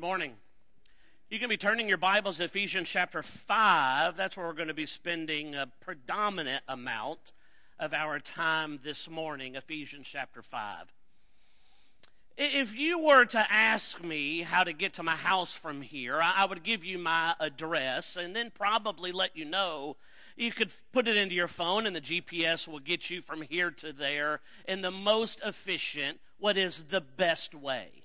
Good morning. You can be turning your Bibles to Ephesians chapter 5. That's where we're going to be spending a predominant amount of our time this morning, Ephesians chapter 5. If you were to ask me how to get to my house from here, I would give you my address and then probably let you know. You could put it into your phone, and the GPS will get you from here to there in the most efficient, what is the best way.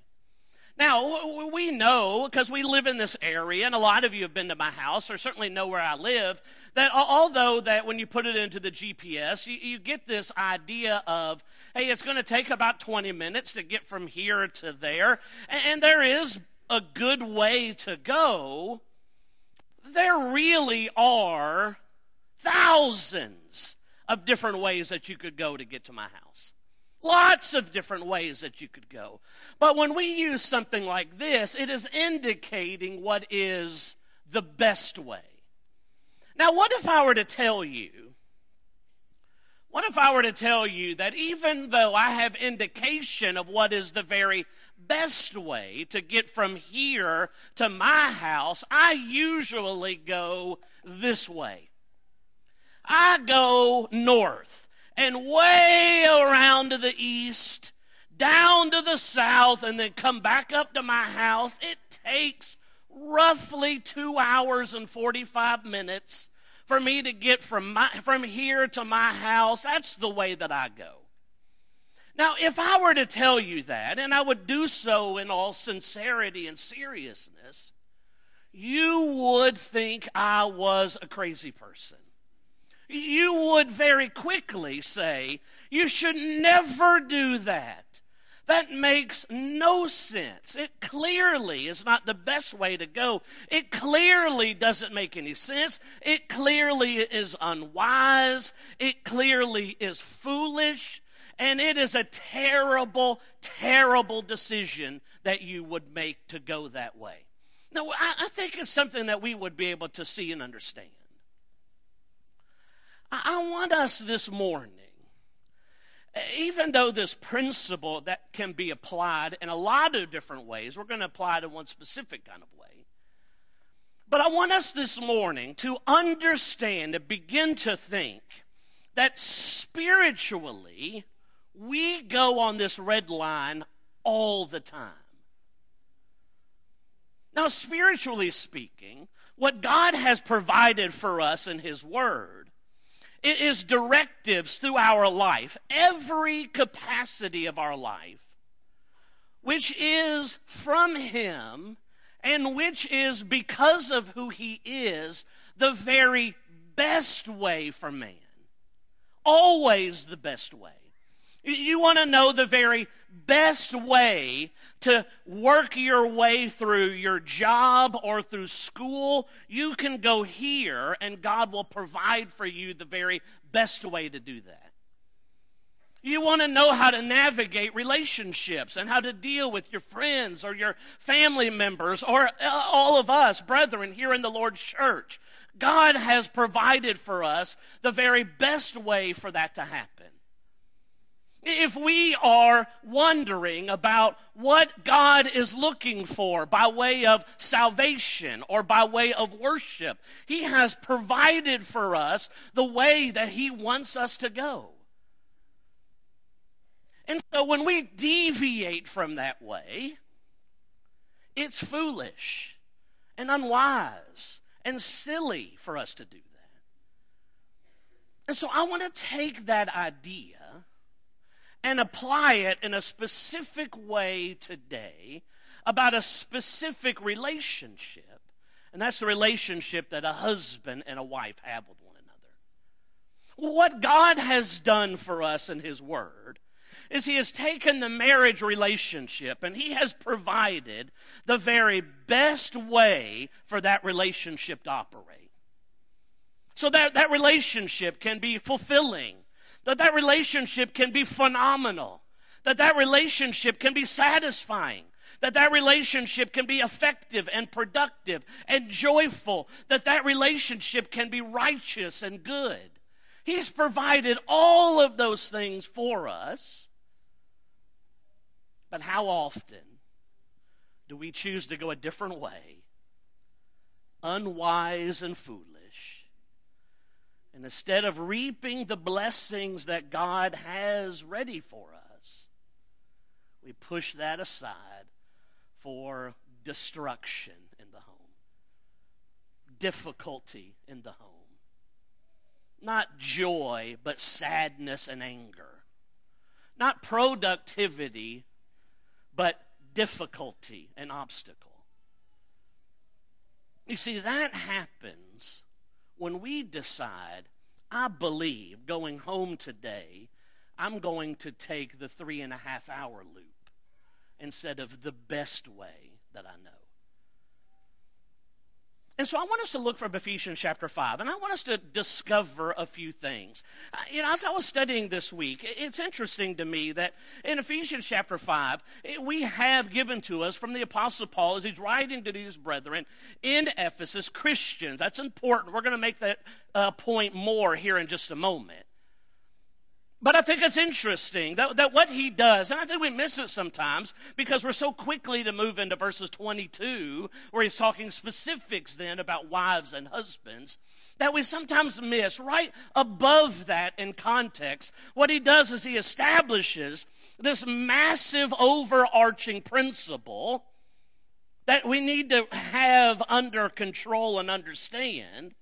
Now, we know, because we live in this area, and a lot of you have been to my house, or certainly know where I live, that although that when you put it into the GPS, you, you get this idea of, hey, it's going to take about 20 minutes to get from here to there, and, and there is a good way to go, there really are thousands of different ways that you could go to get to my house. Lots of different ways that you could go. But when we use something like this, it is indicating what is the best way. Now, what if I were to tell you, what if I were to tell you that even though I have indication of what is the very best way to get from here to my house, I usually go this way. I go north and way around to the east, down to the south, and then come back up to my house. It takes roughly two hours and 45 minutes for me to get from, my, from here to my house. That's the way that I go. Now, if I were to tell you that, and I would do so in all sincerity and seriousness, you would think I was a crazy person you would very quickly say, You should never do that. That makes no sense. It clearly is not the best way to go. It clearly doesn't make any sense. It clearly is unwise. It clearly is foolish. And it is a terrible, terrible decision that you would make to go that way. Now, I, think it's something that we would be able to see and understand. I want us this morning, even though this principle that can be applied in a lot of different ways, we're going to apply it in one specific kind of way. But I want us this morning to understand and begin to think that spiritually, we go on this red line all the time. Now, spiritually speaking, what God has provided for us in His Word it is directives through our life, every capacity of our life, which is from Him and which is because of who He is the very best way for man. Always the best way. You want to know the very best way to work your way through your job or through school, you can go here and God will provide for you the very best way to do that. You want to know how to navigate relationships and how to deal with your friends or your family members or uh, all of us, brethren, here in the Lord's church. God has provided for us the very best way for that to happen. If we are wondering about what God is looking for by way of salvation or by way of worship, He has provided for us the way that He wants us to go. And so when we deviate from that way, it's foolish and unwise and silly for us to do that. And so I want to take that idea and apply it in a specific way today about a specific relationship. And that's the relationship that a husband and a wife have with one another. What God has done for us in His Word is He has taken the marriage relationship and He has provided the very best way for that relationship to operate. So that that relationship can be fulfilling that that relationship can be phenomenal, that that relationship can be satisfying, that that relationship can be effective and productive and joyful, that that relationship can be righteous and good. He's provided all of those things for us. But how often do we choose to go a different way, unwise and foolish? And instead of reaping the blessings that God has ready for us, we push that aside for destruction in the home, difficulty in the home. Not joy, but sadness and anger. Not productivity, but difficulty and obstacle. You see, that happens when we decide, I believe going home today, I'm going to take the three and a half hour loop instead of the best way that I know. And so I want us to look from Ephesians chapter 5, and I want us to discover a few things. Uh, you know, as I was studying this week, it's interesting to me that in Ephesians chapter 5, we have given to us from the Apostle Paul as he's writing to these brethren in Ephesus, Christians. That's important. We're going to make that uh, point more here in just a moment. But I think it's interesting that, that what he does, and I think we miss it sometimes because we're so quickly to move into verses 22, where he's talking specifics then about wives and husbands, that we sometimes miss right above that in context. What he does is he establishes this massive overarching principle that we need to have under control and understand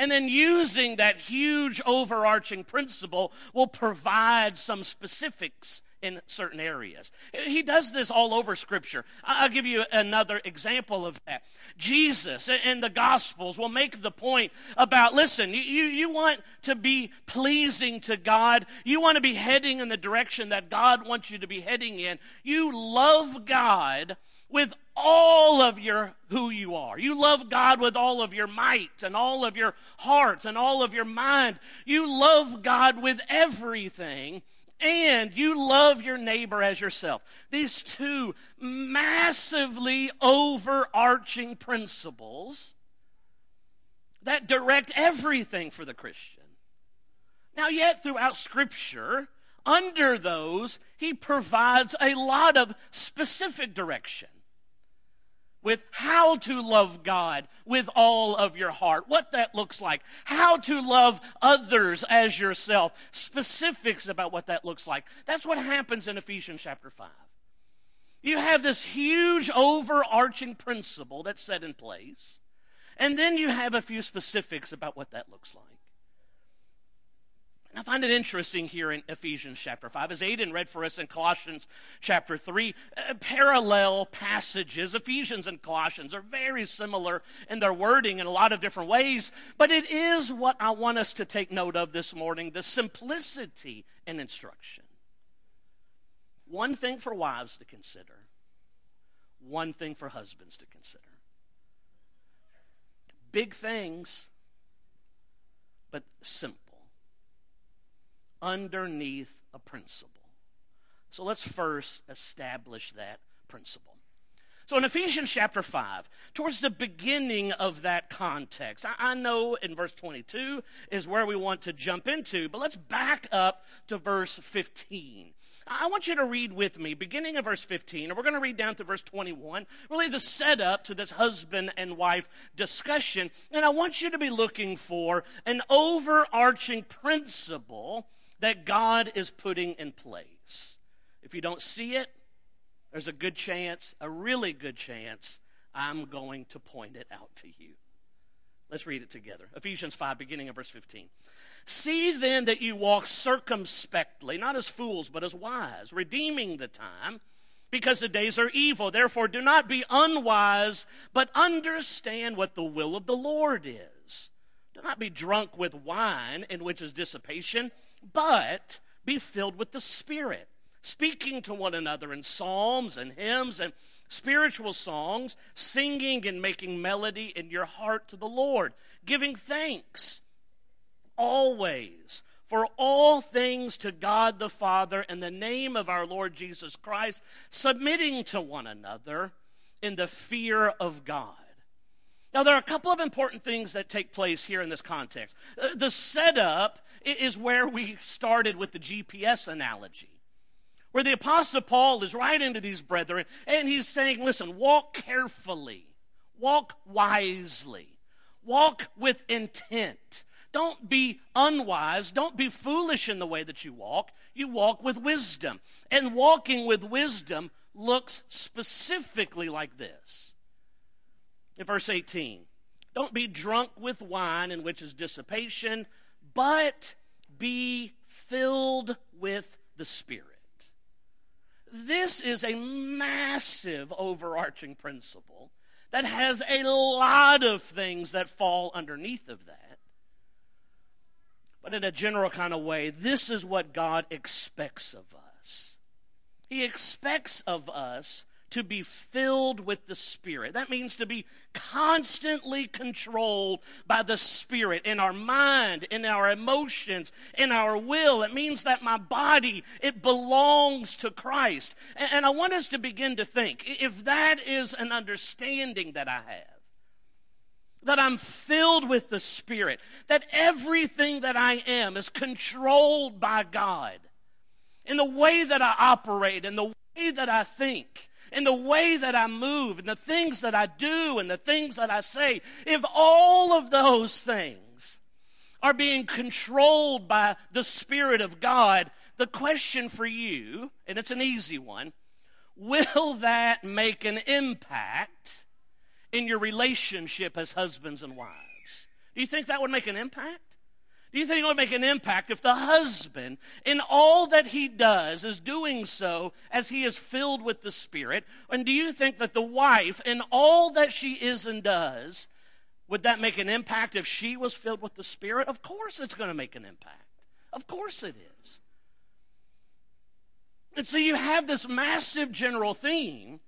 and then using that huge overarching principle will provide some specifics in certain areas. He does this all over Scripture. I'll give you another example of that. Jesus in the Gospels will make the point about listen, you, you want to be pleasing to God, you want to be heading in the direction that God wants you to be heading in. You love God with all of your who you are. You love God with all of your might and all of your heart and all of your mind. You love God with everything and you love your neighbor as yourself. These two massively overarching principles that direct everything for the Christian. Now, yet throughout Scripture, under those, he provides a lot of specific direction with how to love God with all of your heart, what that looks like, how to love others as yourself, specifics about what that looks like. That's what happens in Ephesians chapter 5. You have this huge overarching principle that's set in place, and then you have a few specifics about what that looks like. I find it interesting here in Ephesians chapter 5, as Aiden read for us in Colossians chapter 3, uh, parallel passages. Ephesians and Colossians are very similar in their wording in a lot of different ways, but it is what I want us to take note of this morning the simplicity in instruction. One thing for wives to consider, one thing for husbands to consider. Big things, but simple underneath a principle. So let's first establish that principle. So in Ephesians chapter 5, towards the beginning of that context, I, know in verse 22 is where we want to jump into, but let's back up to verse 15. I want you to read with me, beginning of verse 15, and we're going to read down to verse 21, really the setup to this husband and wife discussion. And I want you to be looking for an overarching principle that God is putting in place. If you don't see it, there's a good chance, a really good chance, I'm going to point it out to you. Let's read it together. Ephesians 5, beginning of verse 15. See then that you walk circumspectly, not as fools, but as wise, redeeming the time, because the days are evil. Therefore, do not be unwise, but understand what the will of the Lord is. Do not be drunk with wine, in which is dissipation but be filled with the Spirit, speaking to one another in psalms and hymns and spiritual songs, singing and making melody in your heart to the Lord, giving thanks always for all things to God the Father in the name of our Lord Jesus Christ, submitting to one another in the fear of God. Now, there are a couple of important things that take place here in this context. Uh, the setup is where we started with the GPS analogy. where the Apostle Paul is writing to these brethren, and he's saying, listen, walk carefully, walk wisely, walk with intent. Don't be unwise. Don't be foolish in the way that you walk. You walk with wisdom. And walking with wisdom looks specifically like this. In verse 18, don't be drunk with wine, in which is dissipation, but be filled with the Spirit. This is a massive overarching principle that has a lot of things that fall underneath of that. But in a general kind of way, this is what God expects of us. He expects of us to be filled with the Spirit. That means to be constantly controlled by the Spirit in our mind, in our emotions, in our will. It means that my body, it belongs to Christ. And I want us to begin to think if that is an understanding that I have, that I'm filled with the Spirit, that everything that I am is controlled by God in the way that I operate, in the way that I think, in the way that I move, in the things that I do, and the things that I say, if all of those things are being controlled by the Spirit of God, the question for you, and it's an easy one, will that make an impact in your relationship as husbands and wives? Do you think that would make an impact? Do you think it would make an impact if the husband, in all that he does, is doing so as he is filled with the Spirit? And do you think that the wife, in all that she is and does, would that make an impact if she was filled with the Spirit? Of course it's going to make an impact. Of course it is. And so you have this massive general theme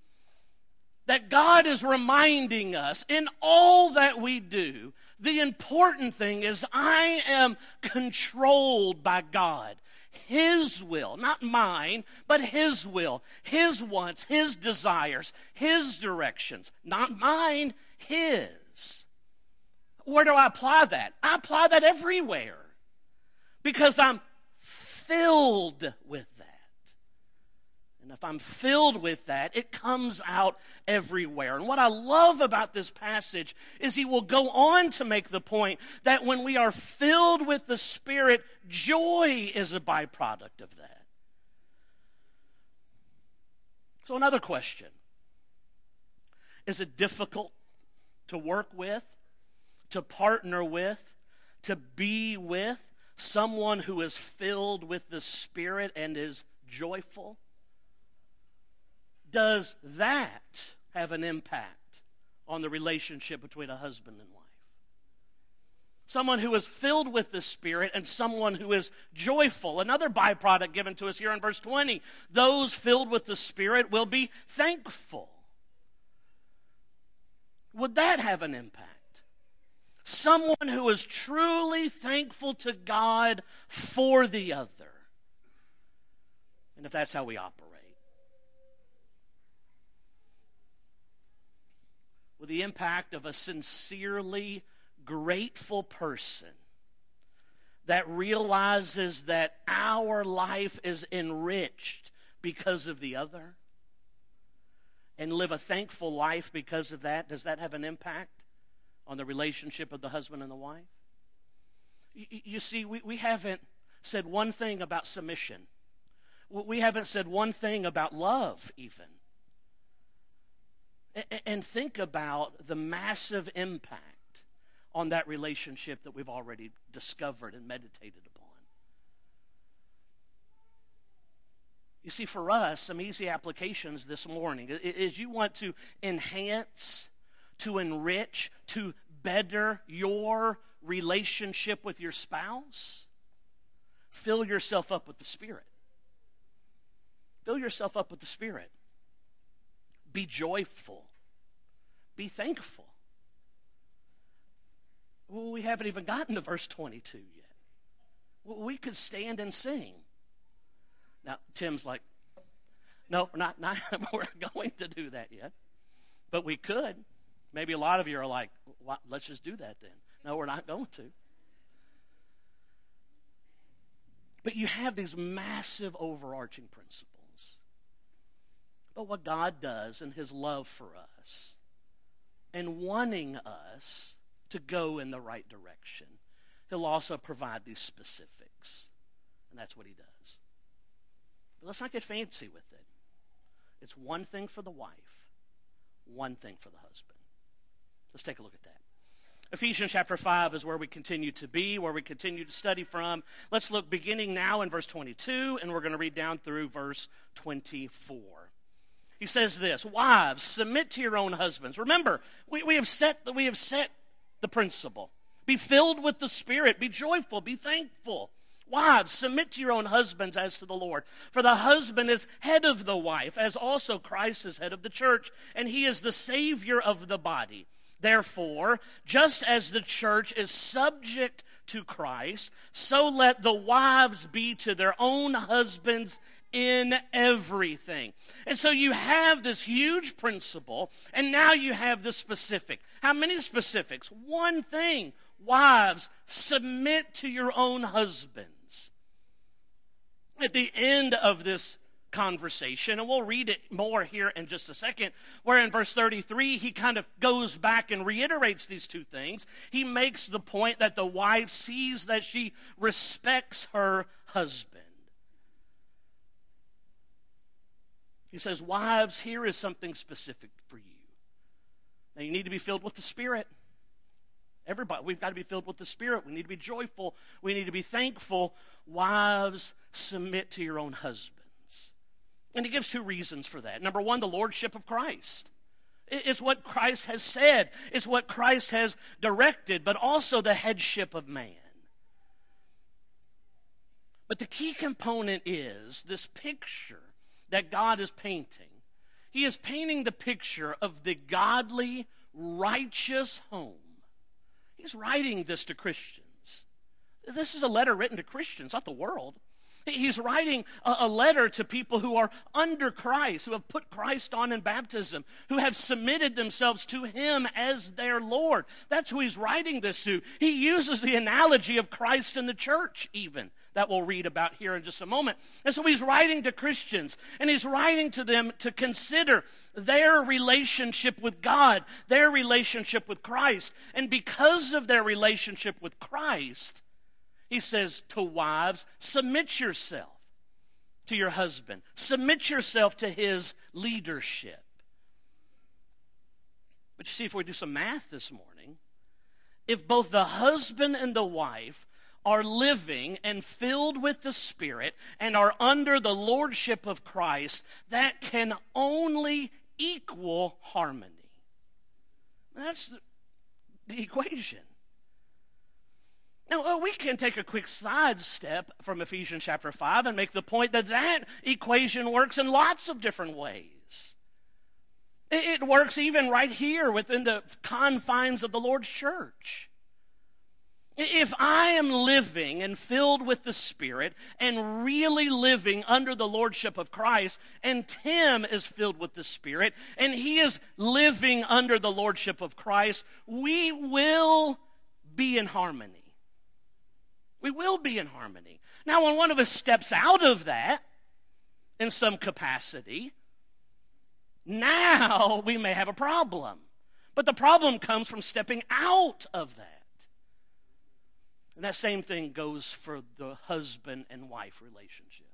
that God is reminding us in all that we do the important thing is I am controlled by God. His will, not mine, but His will, His wants, His desires, His directions, not mine, His. Where do I apply that? I apply that everywhere because I'm filled with if I'm filled with that, it comes out everywhere. And what I love about this passage is he will go on to make the point that when we are filled with the Spirit, joy is a byproduct of that. So, another question Is it difficult to work with, to partner with, to be with someone who is filled with the Spirit and is joyful? Does that have an impact on the relationship between a husband and wife? Someone who is filled with the Spirit and someone who is joyful. Another byproduct given to us here in verse 20 those filled with the Spirit will be thankful. Would that have an impact? Someone who is truly thankful to God for the other. And if that's how we operate. With the impact of a sincerely grateful person that realizes that our life is enriched because of the other and live a thankful life because of that, does that have an impact on the relationship of the husband and the wife? You, you see, we, we haven't said one thing about submission. We haven't said one thing about love, even and think about the massive impact on that relationship that we've already discovered and meditated upon. You see, for us, some easy applications this morning is you want to enhance, to enrich, to better your relationship with your spouse. Fill yourself up with the Spirit. Fill yourself up with the Spirit. Be joyful. Be thankful. Well, we haven't even gotten to verse 22 yet. Well, we could stand and sing. Now, Tim's like, no, we're not, not we're going to do that yet. But we could. Maybe a lot of you are like, well, let's just do that then. No, we're not going to. But you have these massive overarching principles but what God does in His love for us and wanting us to go in the right direction. He'll also provide these specifics. And that's what He does. But let's not get fancy with it. It's one thing for the wife, one thing for the husband. Let's take a look at that. Ephesians chapter 5 is where we continue to be, where we continue to study from. Let's look beginning now in verse 22, and we're going to read down through verse 24. He says this Wives, submit to your own husbands. Remember, we, we, have set, we have set the principle. Be filled with the Spirit, be joyful, be thankful. Wives, submit to your own husbands as to the Lord. For the husband is head of the wife, as also Christ is head of the church, and he is the Savior of the body. Therefore, just as the church is subject to Christ, so let the wives be to their own husbands in everything. And so you have this huge principle, and now you have the specific. How many specifics? One thing. Wives, submit to your own husbands. At the end of this conversation, and we'll read it more here in just a second, where in verse 33 he kind of goes back and reiterates these two things. He makes the point that the wife sees that she respects her husband. He says, Wives, here is something specific for you. Now, you need to be filled with the Spirit. Everybody, we've got to be filled with the Spirit. We need to be joyful. We need to be thankful. Wives, submit to your own husband. And he gives two reasons for that. Number one, the lordship of Christ. It's what Christ has said, it's what Christ has directed, but also the headship of man. But the key component is this picture that God is painting. He is painting the picture of the godly, righteous home. He's writing this to Christians. This is a letter written to Christians, not the world. He's writing a, letter to people who are under Christ, who have put Christ on in baptism, who have submitted themselves to Him as their Lord. That's who he's writing this to. He uses the analogy of Christ and the church, even, that we'll read about here in just a moment. And so he's writing to Christians, and he's writing to them to consider their relationship with God, their relationship with Christ. And because of their relationship with Christ, he says to wives, submit yourself to your husband, submit yourself to his leadership. But you see, if we do some math this morning, if both the husband and the wife are living and filled with the Spirit and are under the lordship of Christ, that can only equal harmony. That's the, equation. Now, uh, we can take a quick sidestep from Ephesians chapter 5 and make the point that that equation works in lots of different ways. It works even right here within the confines of the Lord's church. If I am living and filled with the Spirit and really living under the Lordship of Christ, and Tim is filled with the Spirit and he is living under the Lordship of Christ, we will be in harmony. We will be in harmony. Now, when one of us steps out of that in some capacity, now we may have a problem. But the problem comes from stepping out of that. And that same thing goes for the husband and wife relationship.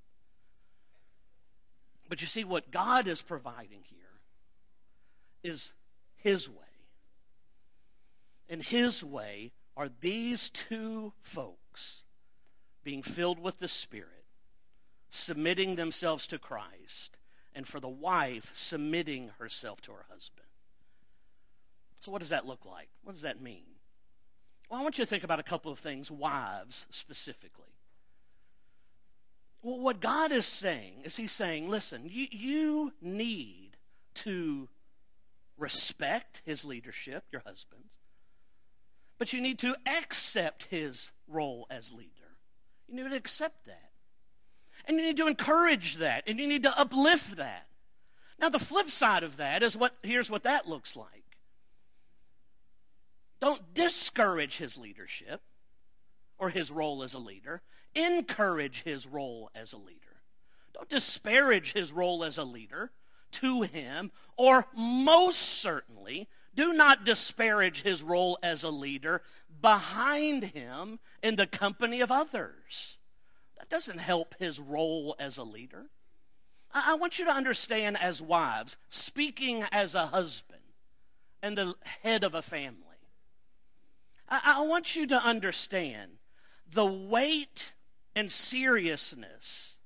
But you see, what God is providing here is His way. And His way are these two folks being filled with the Spirit, submitting themselves to Christ, and for the wife submitting herself to her husband. So, what does that look like? What does that mean? Well, I want you to think about a couple of things, wives specifically. Well, what God is saying is He's saying, listen, you, you need to respect His leadership, your husband's, but you need to accept his role as leader. You need to accept that. And you need to encourage that. And you need to uplift that. Now, the flip side of that is what here's what that looks like. Don't discourage his leadership or his role as a leader. Encourage his role as a leader. Don't disparage his role as a leader. to him, or most certainly, do not disparage his role as a leader behind him in the company of others. That doesn't help his role as a leader. I, want you to understand, as wives, speaking as a husband and the head of a family, I, want you to understand the weight and seriousness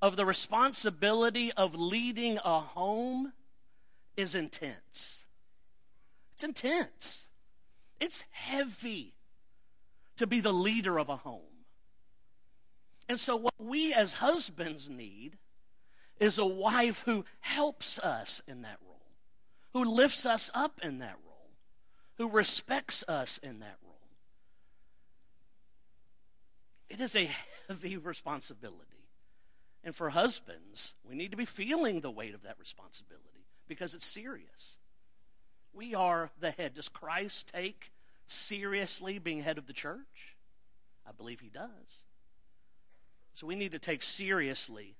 of the responsibility of leading a home is intense. It's intense. It's heavy to be the leader of a home. And so, what we as husbands need is a wife who helps us in that role, who lifts us up in that role, who respects us in that role. It is a heavy responsibility. And for husbands, we need to be feeling the weight of that responsibility because it's serious. We are the head. Does Christ take seriously being head of the church? I believe he does. So we need to take seriously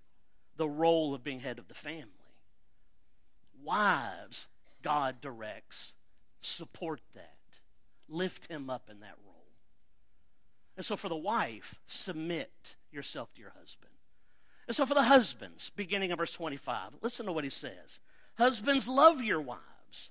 the role of being head of the family. Wives, God directs, support that, lift him up in that role. And so for the wife, submit yourself to your husband. And so for the husbands, beginning of verse 25, listen to what he says Husbands, love your wives,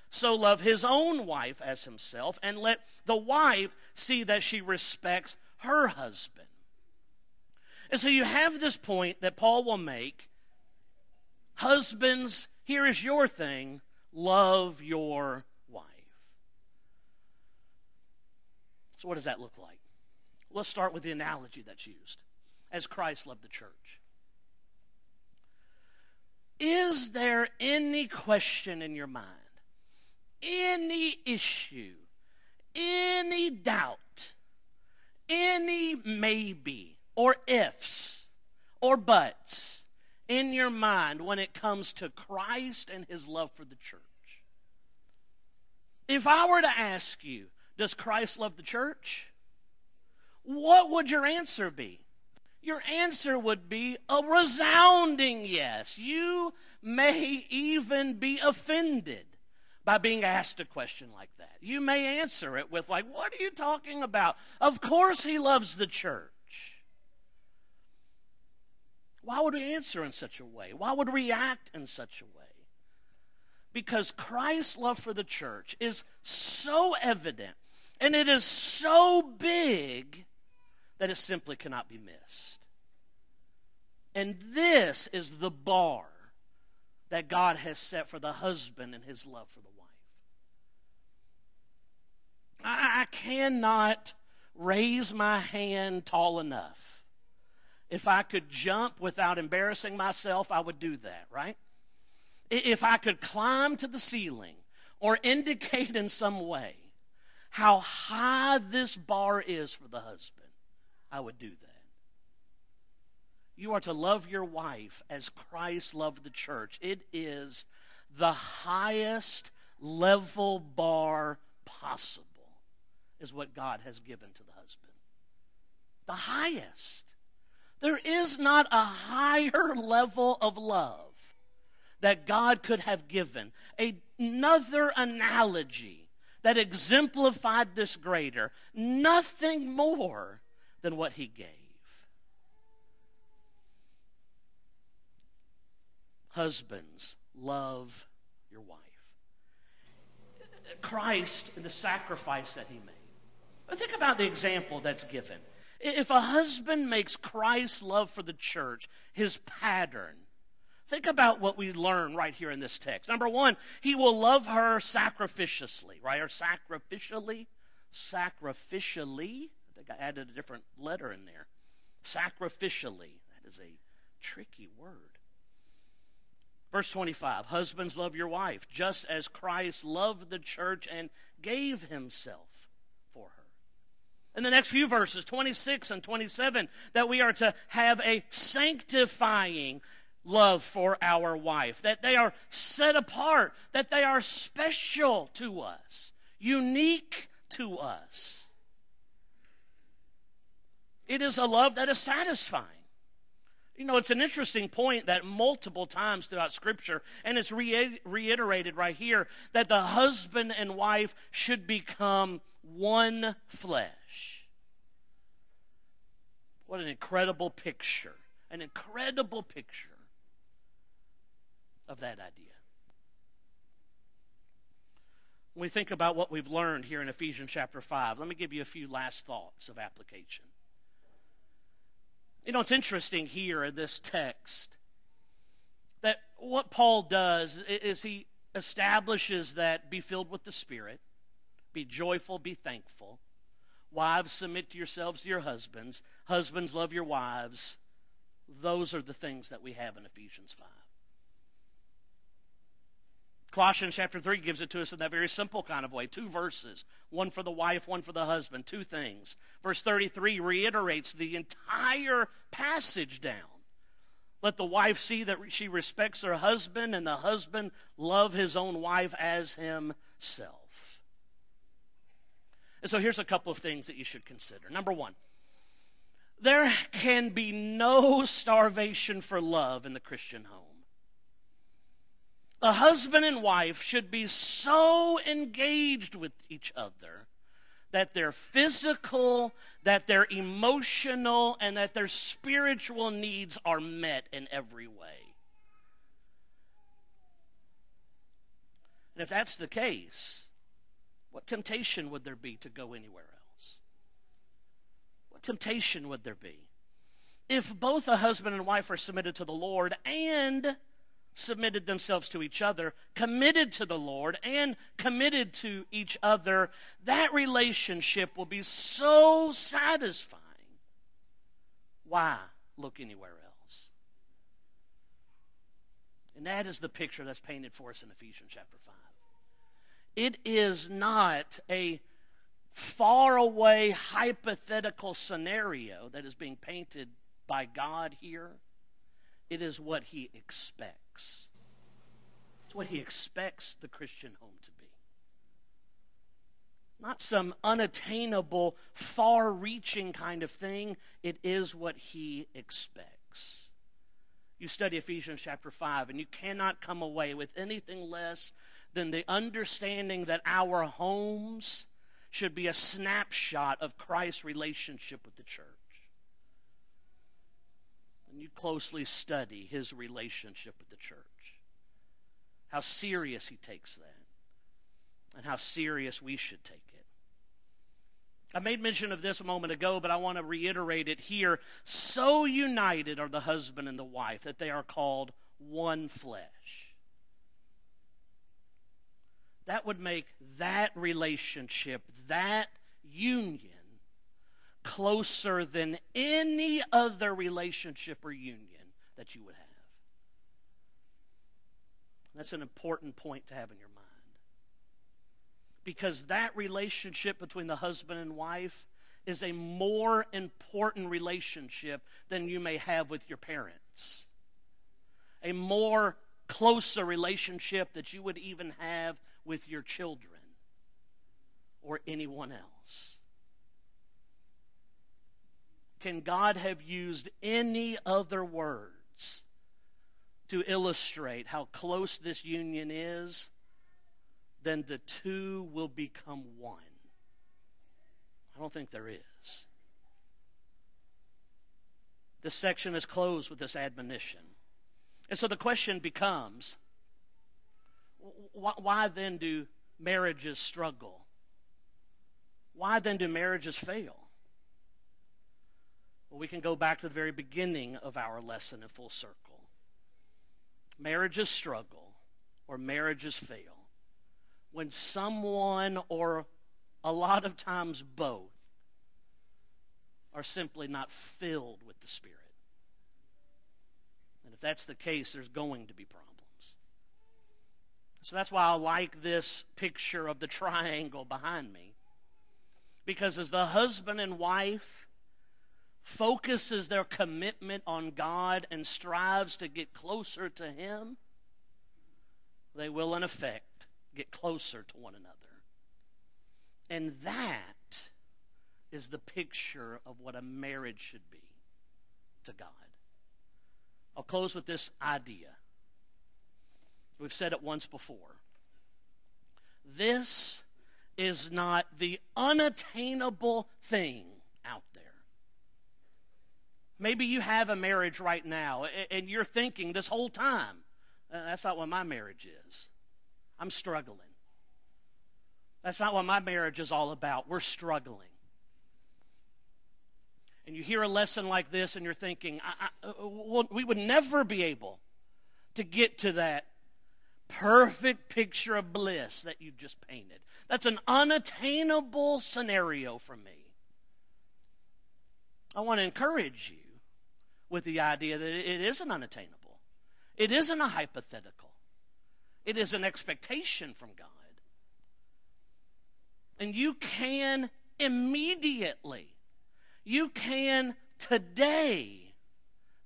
so love his own wife as himself, and let the wife see that she respects her husband. And so you have this point that Paul will make Husbands, here is your thing love your wife. So, what does that look like? Let's start with the analogy that's used as Christ loved the church. Is there any question in your mind, any issue, any doubt, any maybe, or ifs, or buts in your mind when it comes to Christ and his love for the church? If I were to ask you, does Christ love the church? What would your answer be? Your answer would be a resounding yes. You may even be offended by being asked a question like that. You may answer it with, like, what are you talking about? Of course he loves the church. Why would we answer in such a way? Why would we react in such a way? Because Christ's love for the church is so evident and it is so big that it simply cannot be missed. And this is the bar that God has set for the husband and his love for the wife. I, I cannot raise my hand tall enough if I could jump without embarrassing myself, I would do that, right? If I could climb to the ceiling or indicate in some way how high this bar is for the husband, I would do that. You are to love your wife as Christ loved the church. It is the highest level bar possible, is what God has given to the husband. The highest. There is not a higher level of love that God could have given. Another analogy that exemplified this greater. Nothing more than what he gave. Husbands, love your wife. Christ and the sacrifice that he made. Think about the example that's given. If a husband makes Christ's love for the church his pattern, think about what we learn right here in this text. Number one, he will love her sacrificially, right? Or sacrificially? Sacrificially? I think I added a different letter in there. Sacrificially. That is a tricky word. Verse 25 Husbands, love your wife, just as Christ loved the church and gave himself for her. In the next few verses, 26 and 27, that we are to have a sanctifying love for our wife, that they are set apart, that they are special to us, unique to us. It is a love that is satisfying. You know, it's an interesting point that multiple times throughout Scripture, and it's re- reiterated right here, that the husband and wife should become one flesh. What an incredible picture! An incredible picture of that idea. When we think about what we've learned here in Ephesians chapter 5, let me give you a few last thoughts of application. You know, it's interesting here in this text that what Paul does is he establishes that be filled with the Spirit, be joyful, be thankful. Wives, submit to yourselves to your husbands. Husbands, love your wives. Those are the things that we have in Ephesians 5. Colossians chapter 3 gives it to us in that very simple kind of way. Two verses, one for the wife, one for the husband, two things. Verse 33 reiterates the entire passage down. Let the wife see that she respects her husband, and the husband love his own wife as himself. And so here's a couple of things that you should consider. Number one, there can be no starvation for love in the Christian home the husband and wife should be so engaged with each other that their physical, that their emotional, and that their spiritual needs are met in every way. And if that's the case, what temptation would there be to go anywhere else? What temptation would there be? If both a husband and wife are submitted to the Lord and submitted themselves to each other, committed to the Lord, and committed to each other, that relationship will be so satisfying. Why look anywhere else? And that is the picture that's painted for us in Ephesians chapter 5. It is not a far away hypothetical scenario that is being painted by God here. It is what He expects. It's what he expects the Christian home to be. Not some unattainable, far reaching kind of thing. It is what he expects. You study Ephesians chapter 5, and you cannot come away with anything less than the understanding that our homes should be a snapshot of Christ's relationship with the church and you closely study his relationship with the church, how serious he takes that, and how serious we should take it. I made mention of this a moment ago, but I want to reiterate it here. So united are the husband and the wife that they are called one flesh. That would make that relationship, that union, closer than any other relationship or union that you would have. That's an important point to have in your mind. Because that relationship between the husband and wife is a more important relationship than you may have with your parents. A more closer relationship that you would even have with your children or anyone else. Can God have used any other words to illustrate how close this union is? Then the two will become one. I don't think there is. This section is closed with this admonition. And so the question becomes why then do marriages struggle? Why then do marriages fail? Well, we can go back to the very beginning of our lesson in full circle. Marriages struggle or marriages fail when someone or a lot of times both are simply not filled with the Spirit. And if that's the case, there's going to be problems. So that's why I like this picture of the triangle behind me. Because as the husband and wife focuses their commitment on God and strives to get closer to Him, they will, in effect, get closer to one another. And that is the picture of what a marriage should be to God. I'll close with this idea. We've said it once before. This is not the unattainable thing out there. Maybe you have a marriage right now and you're thinking this whole time, uh, that's not what my marriage is. I'm struggling. That's not what my marriage is all about. We're struggling. And you hear a lesson like this and you're thinking, I, I, uh, well, we would never be able to get to that perfect picture of bliss that you've just painted. That's an unattainable scenario for me. I want to encourage you with the idea that it isn't unattainable, it isn't a hypothetical, it is an expectation from God. And you can immediately, you can today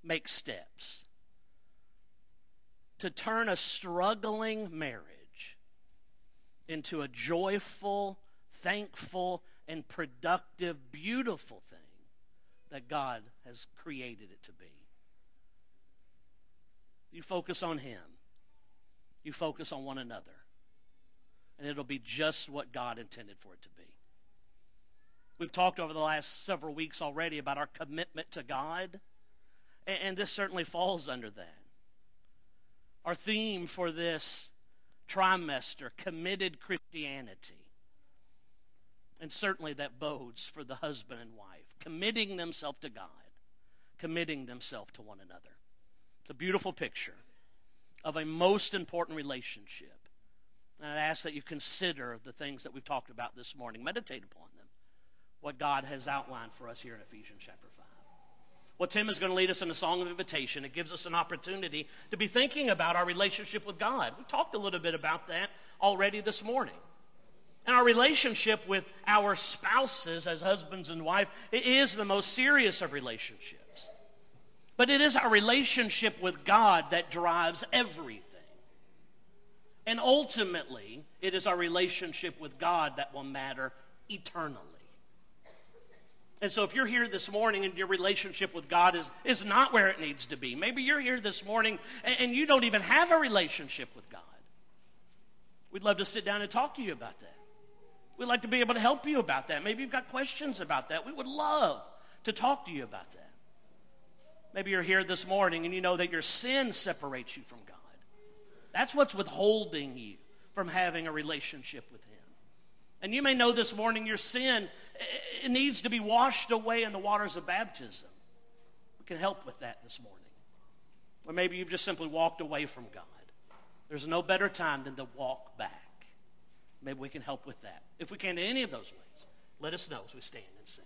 make steps to turn a struggling marriage into a joyful, thankful, and productive, beautiful thing that God has created it to be. You focus on Him, you focus on one another, and it'll be just what God intended for it to be. We've talked over the last several weeks already about our commitment to God, and this certainly falls under that. Our theme for this trimester, committed Christianity. And certainly that bodes for the husband and wife, committing themselves to God, committing themselves to one another. It's a beautiful picture of a most important relationship. And I ask that you consider the things that we've talked about this morning. Meditate upon them, what God has outlined for us here in Ephesians chapter 5. Well, Tim is going to lead us in a song of invitation. It gives us an opportunity to be thinking about our relationship with God. We talked a little bit about that already this morning. And our relationship with our spouses as husbands and wife is the most serious of relationships. But it is our relationship with God that drives everything. And ultimately, it is our relationship with God that will matter eternally. And so, if you're here this morning and your relationship with God is, is not where it needs to be, maybe you're here this morning and, and you don't even have a relationship with God, we'd love to sit down and talk to you about that. We'd like to be able to help you about that. Maybe you've got questions about that. We would love to talk to you about that. Maybe you're here this morning and you know that your sin separates you from God. That's what's withholding you from having a relationship with Him. And you may know this morning your sin it needs to be washed away in the waters of baptism. We can help with that this morning. Or maybe you've just simply walked away from God. There's no better time than to walk back. Maybe we can help with that. If we can in any of those ways, let us know as we stand and sing.